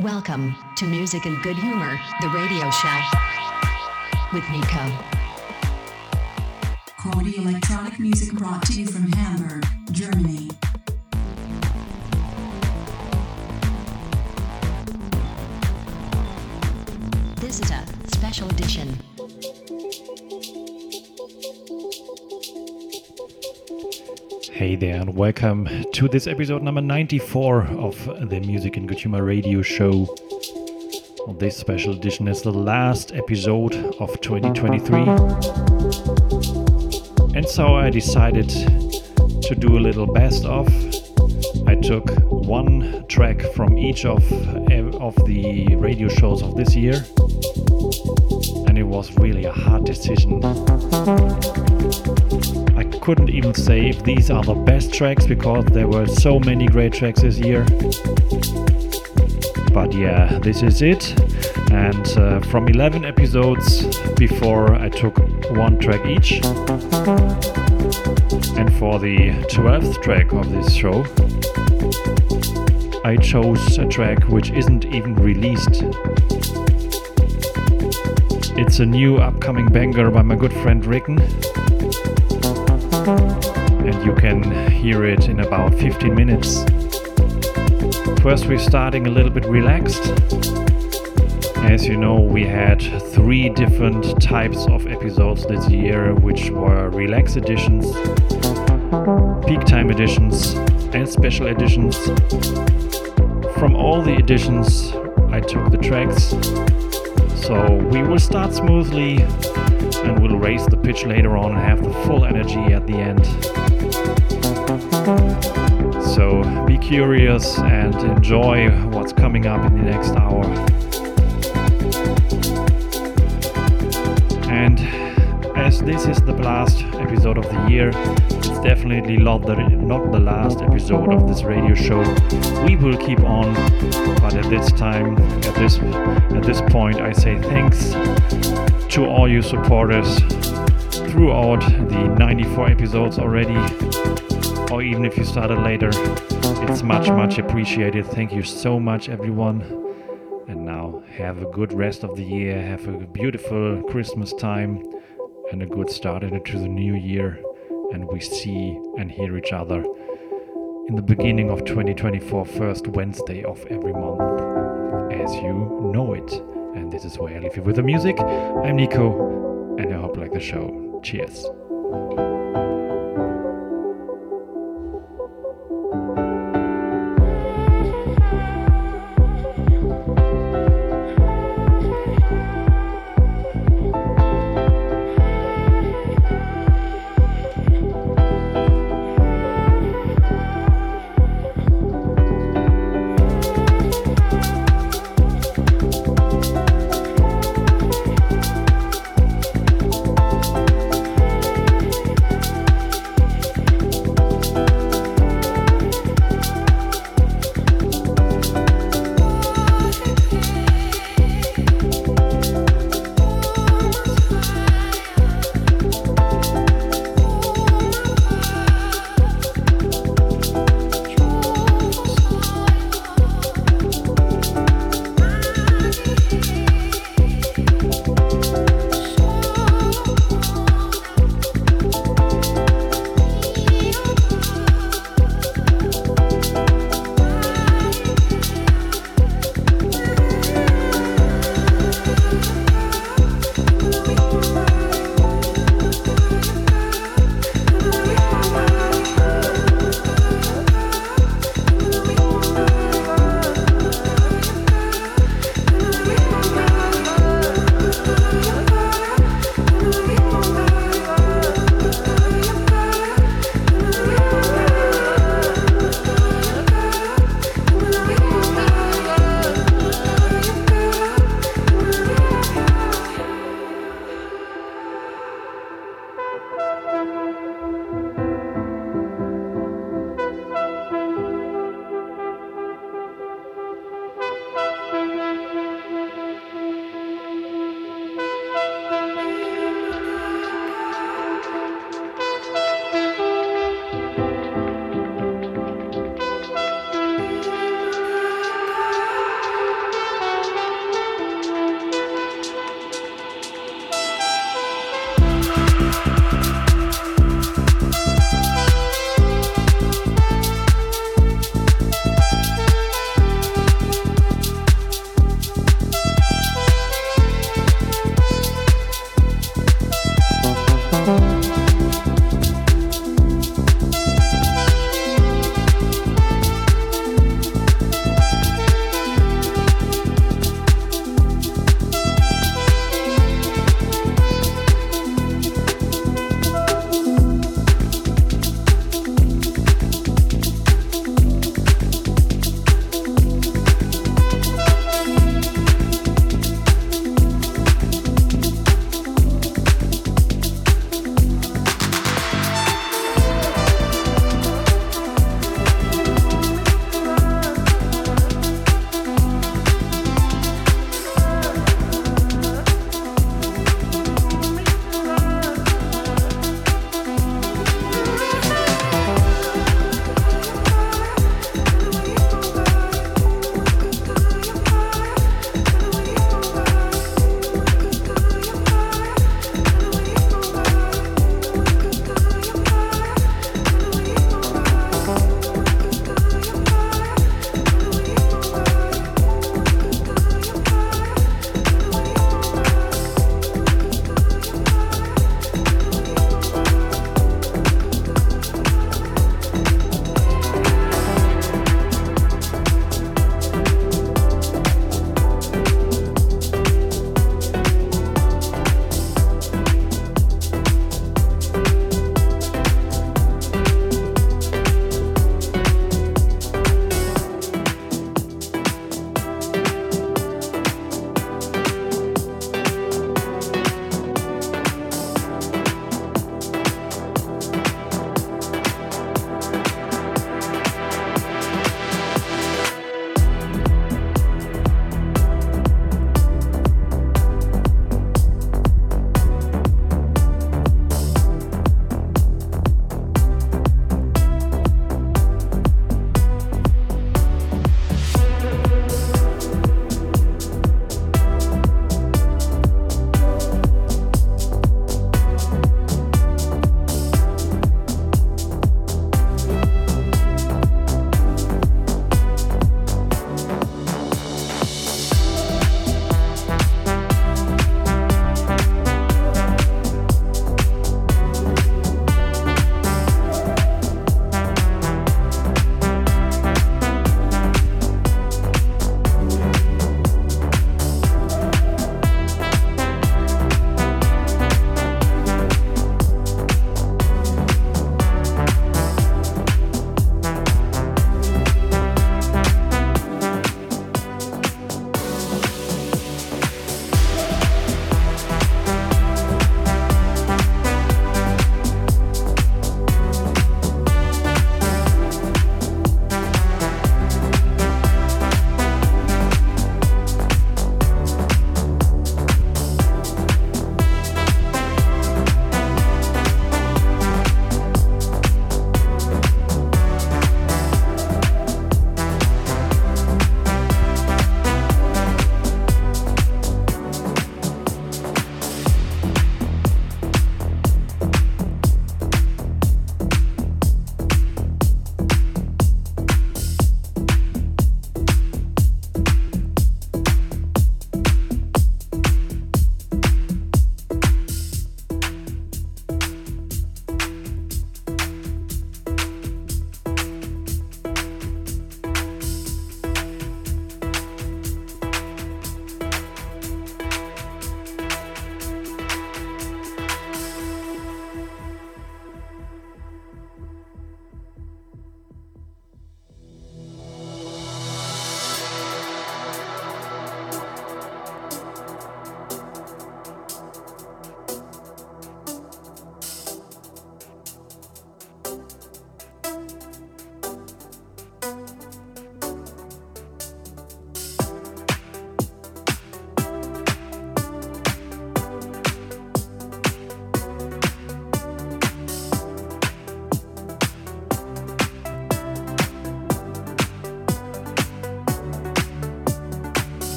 Welcome to Music In Good Humor, the radio show with Nico. Quality electronic music brought to you from Hamburg, Germany. This is a special edition. Hey there, and welcome to this episode number 94 of the Music In Good Humor radio show. This special edition is the last episode of 2023. And so I decided to do a little best of. I took one track from each of, of the radio shows of this year, and it was really a hard decision I couldn't even say if these are the best tracks because there were so many great tracks this year. But yeah, this is it. And uh, from 11 episodes before, I took one track each. And for the 12th track of this show, I chose a track which isn't even released. It's a new upcoming banger by my good friend Rikken and you can hear it in about 15 minutes. First, we're starting a little bit relaxed. As you know, we had three different types of episodes this year, which were relax editions, peak time editions, and special editions. From all the editions, I took the tracks. So we will start smoothly and we'll raise the pitch later on and have the full energy at the end. So be curious and enjoy what's coming up in the next hour. And as this is the last episode of the year, definitely not the, not the last episode of this radio show. We will keep on, but at this time, at this at this point, I say thanks to all you supporters throughout the 94 episodes already, or even if you started later. It's much, much appreciated. Thank you so much, everyone. And now, have a good rest of the year. Have a beautiful Christmas time and a good start into the new year. And we see and hear each other in the beginning of 2024, first Wednesday of every month, as you know it. And this is where I leave you with the music. I'm Nico, and I hope you like the show. Cheers.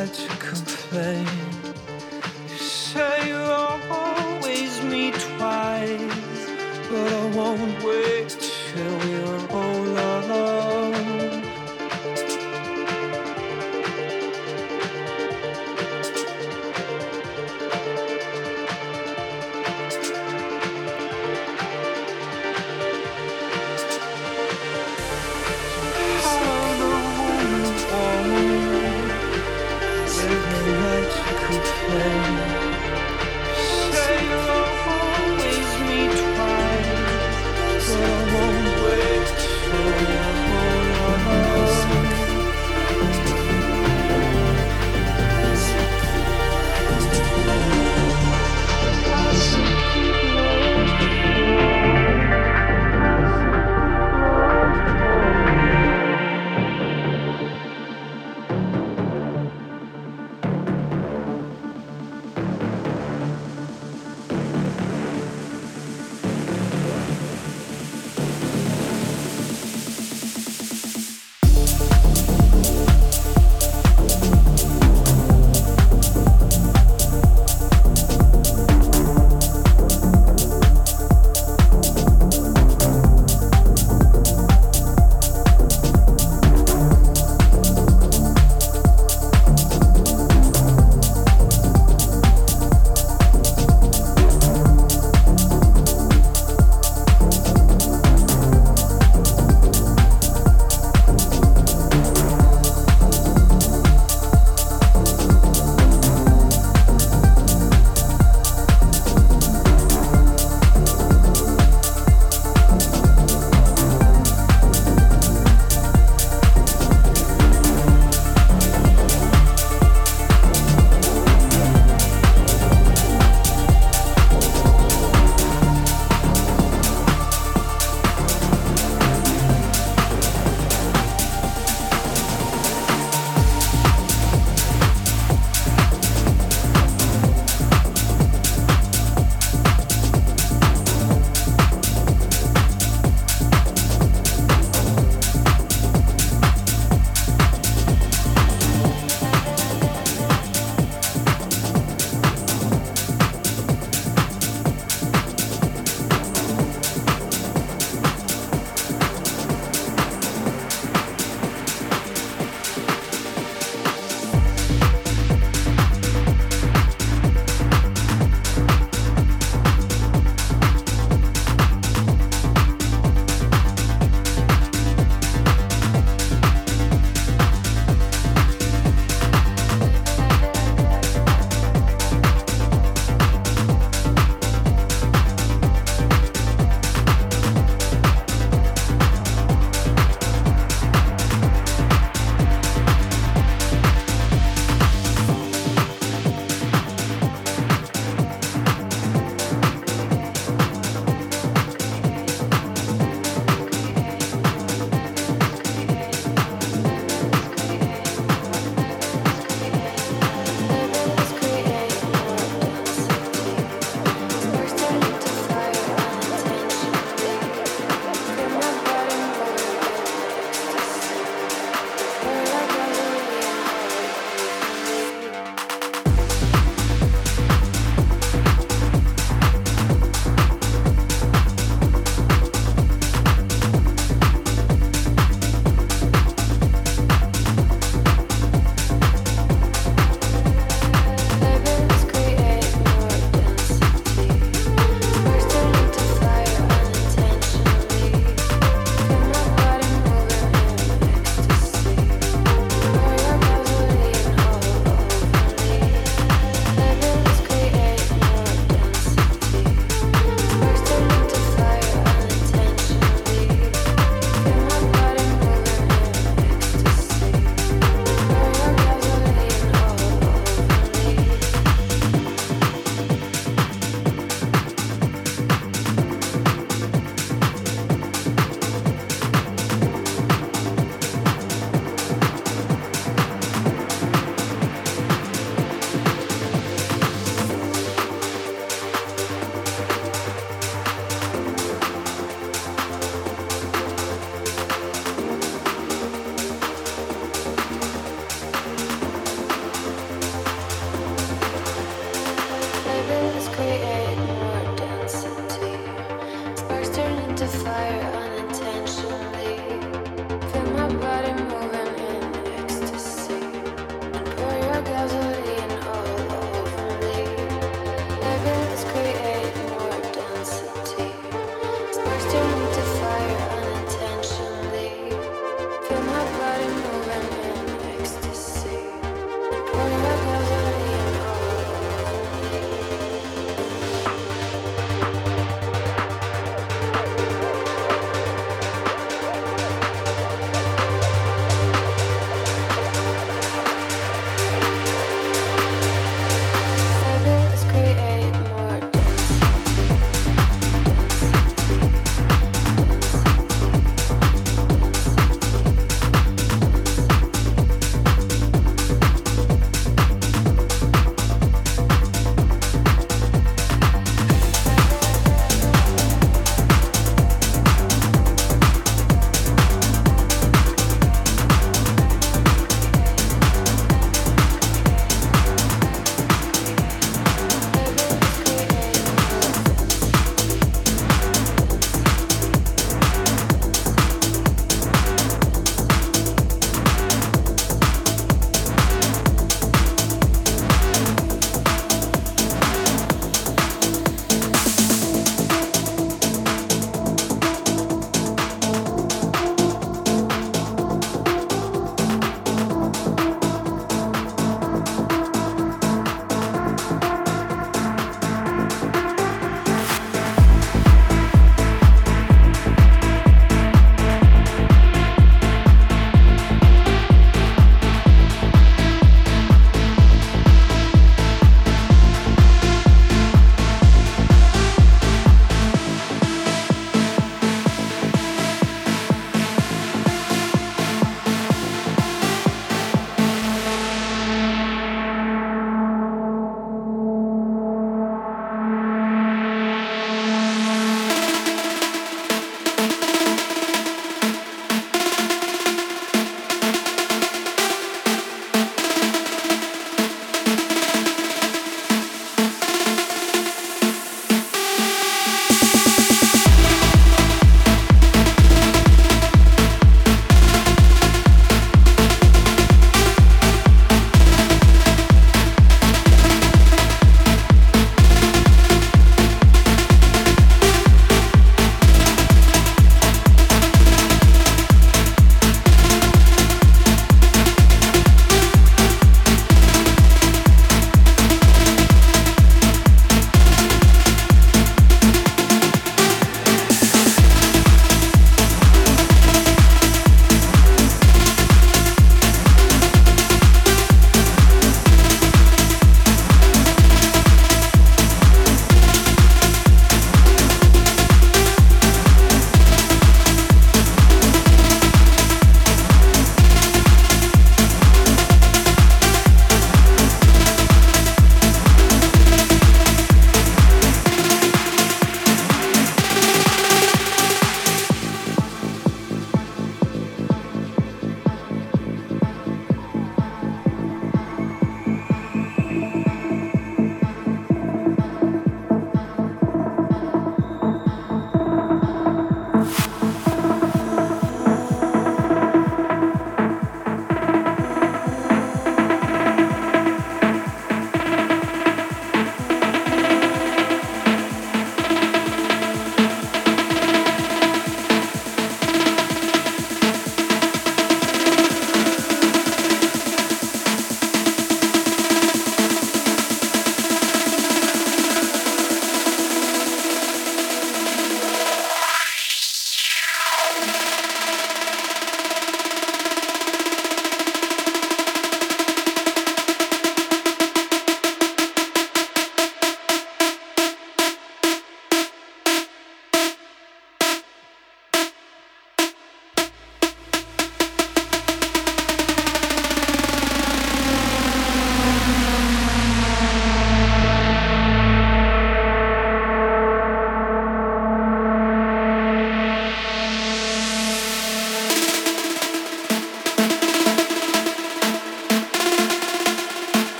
tried to complain.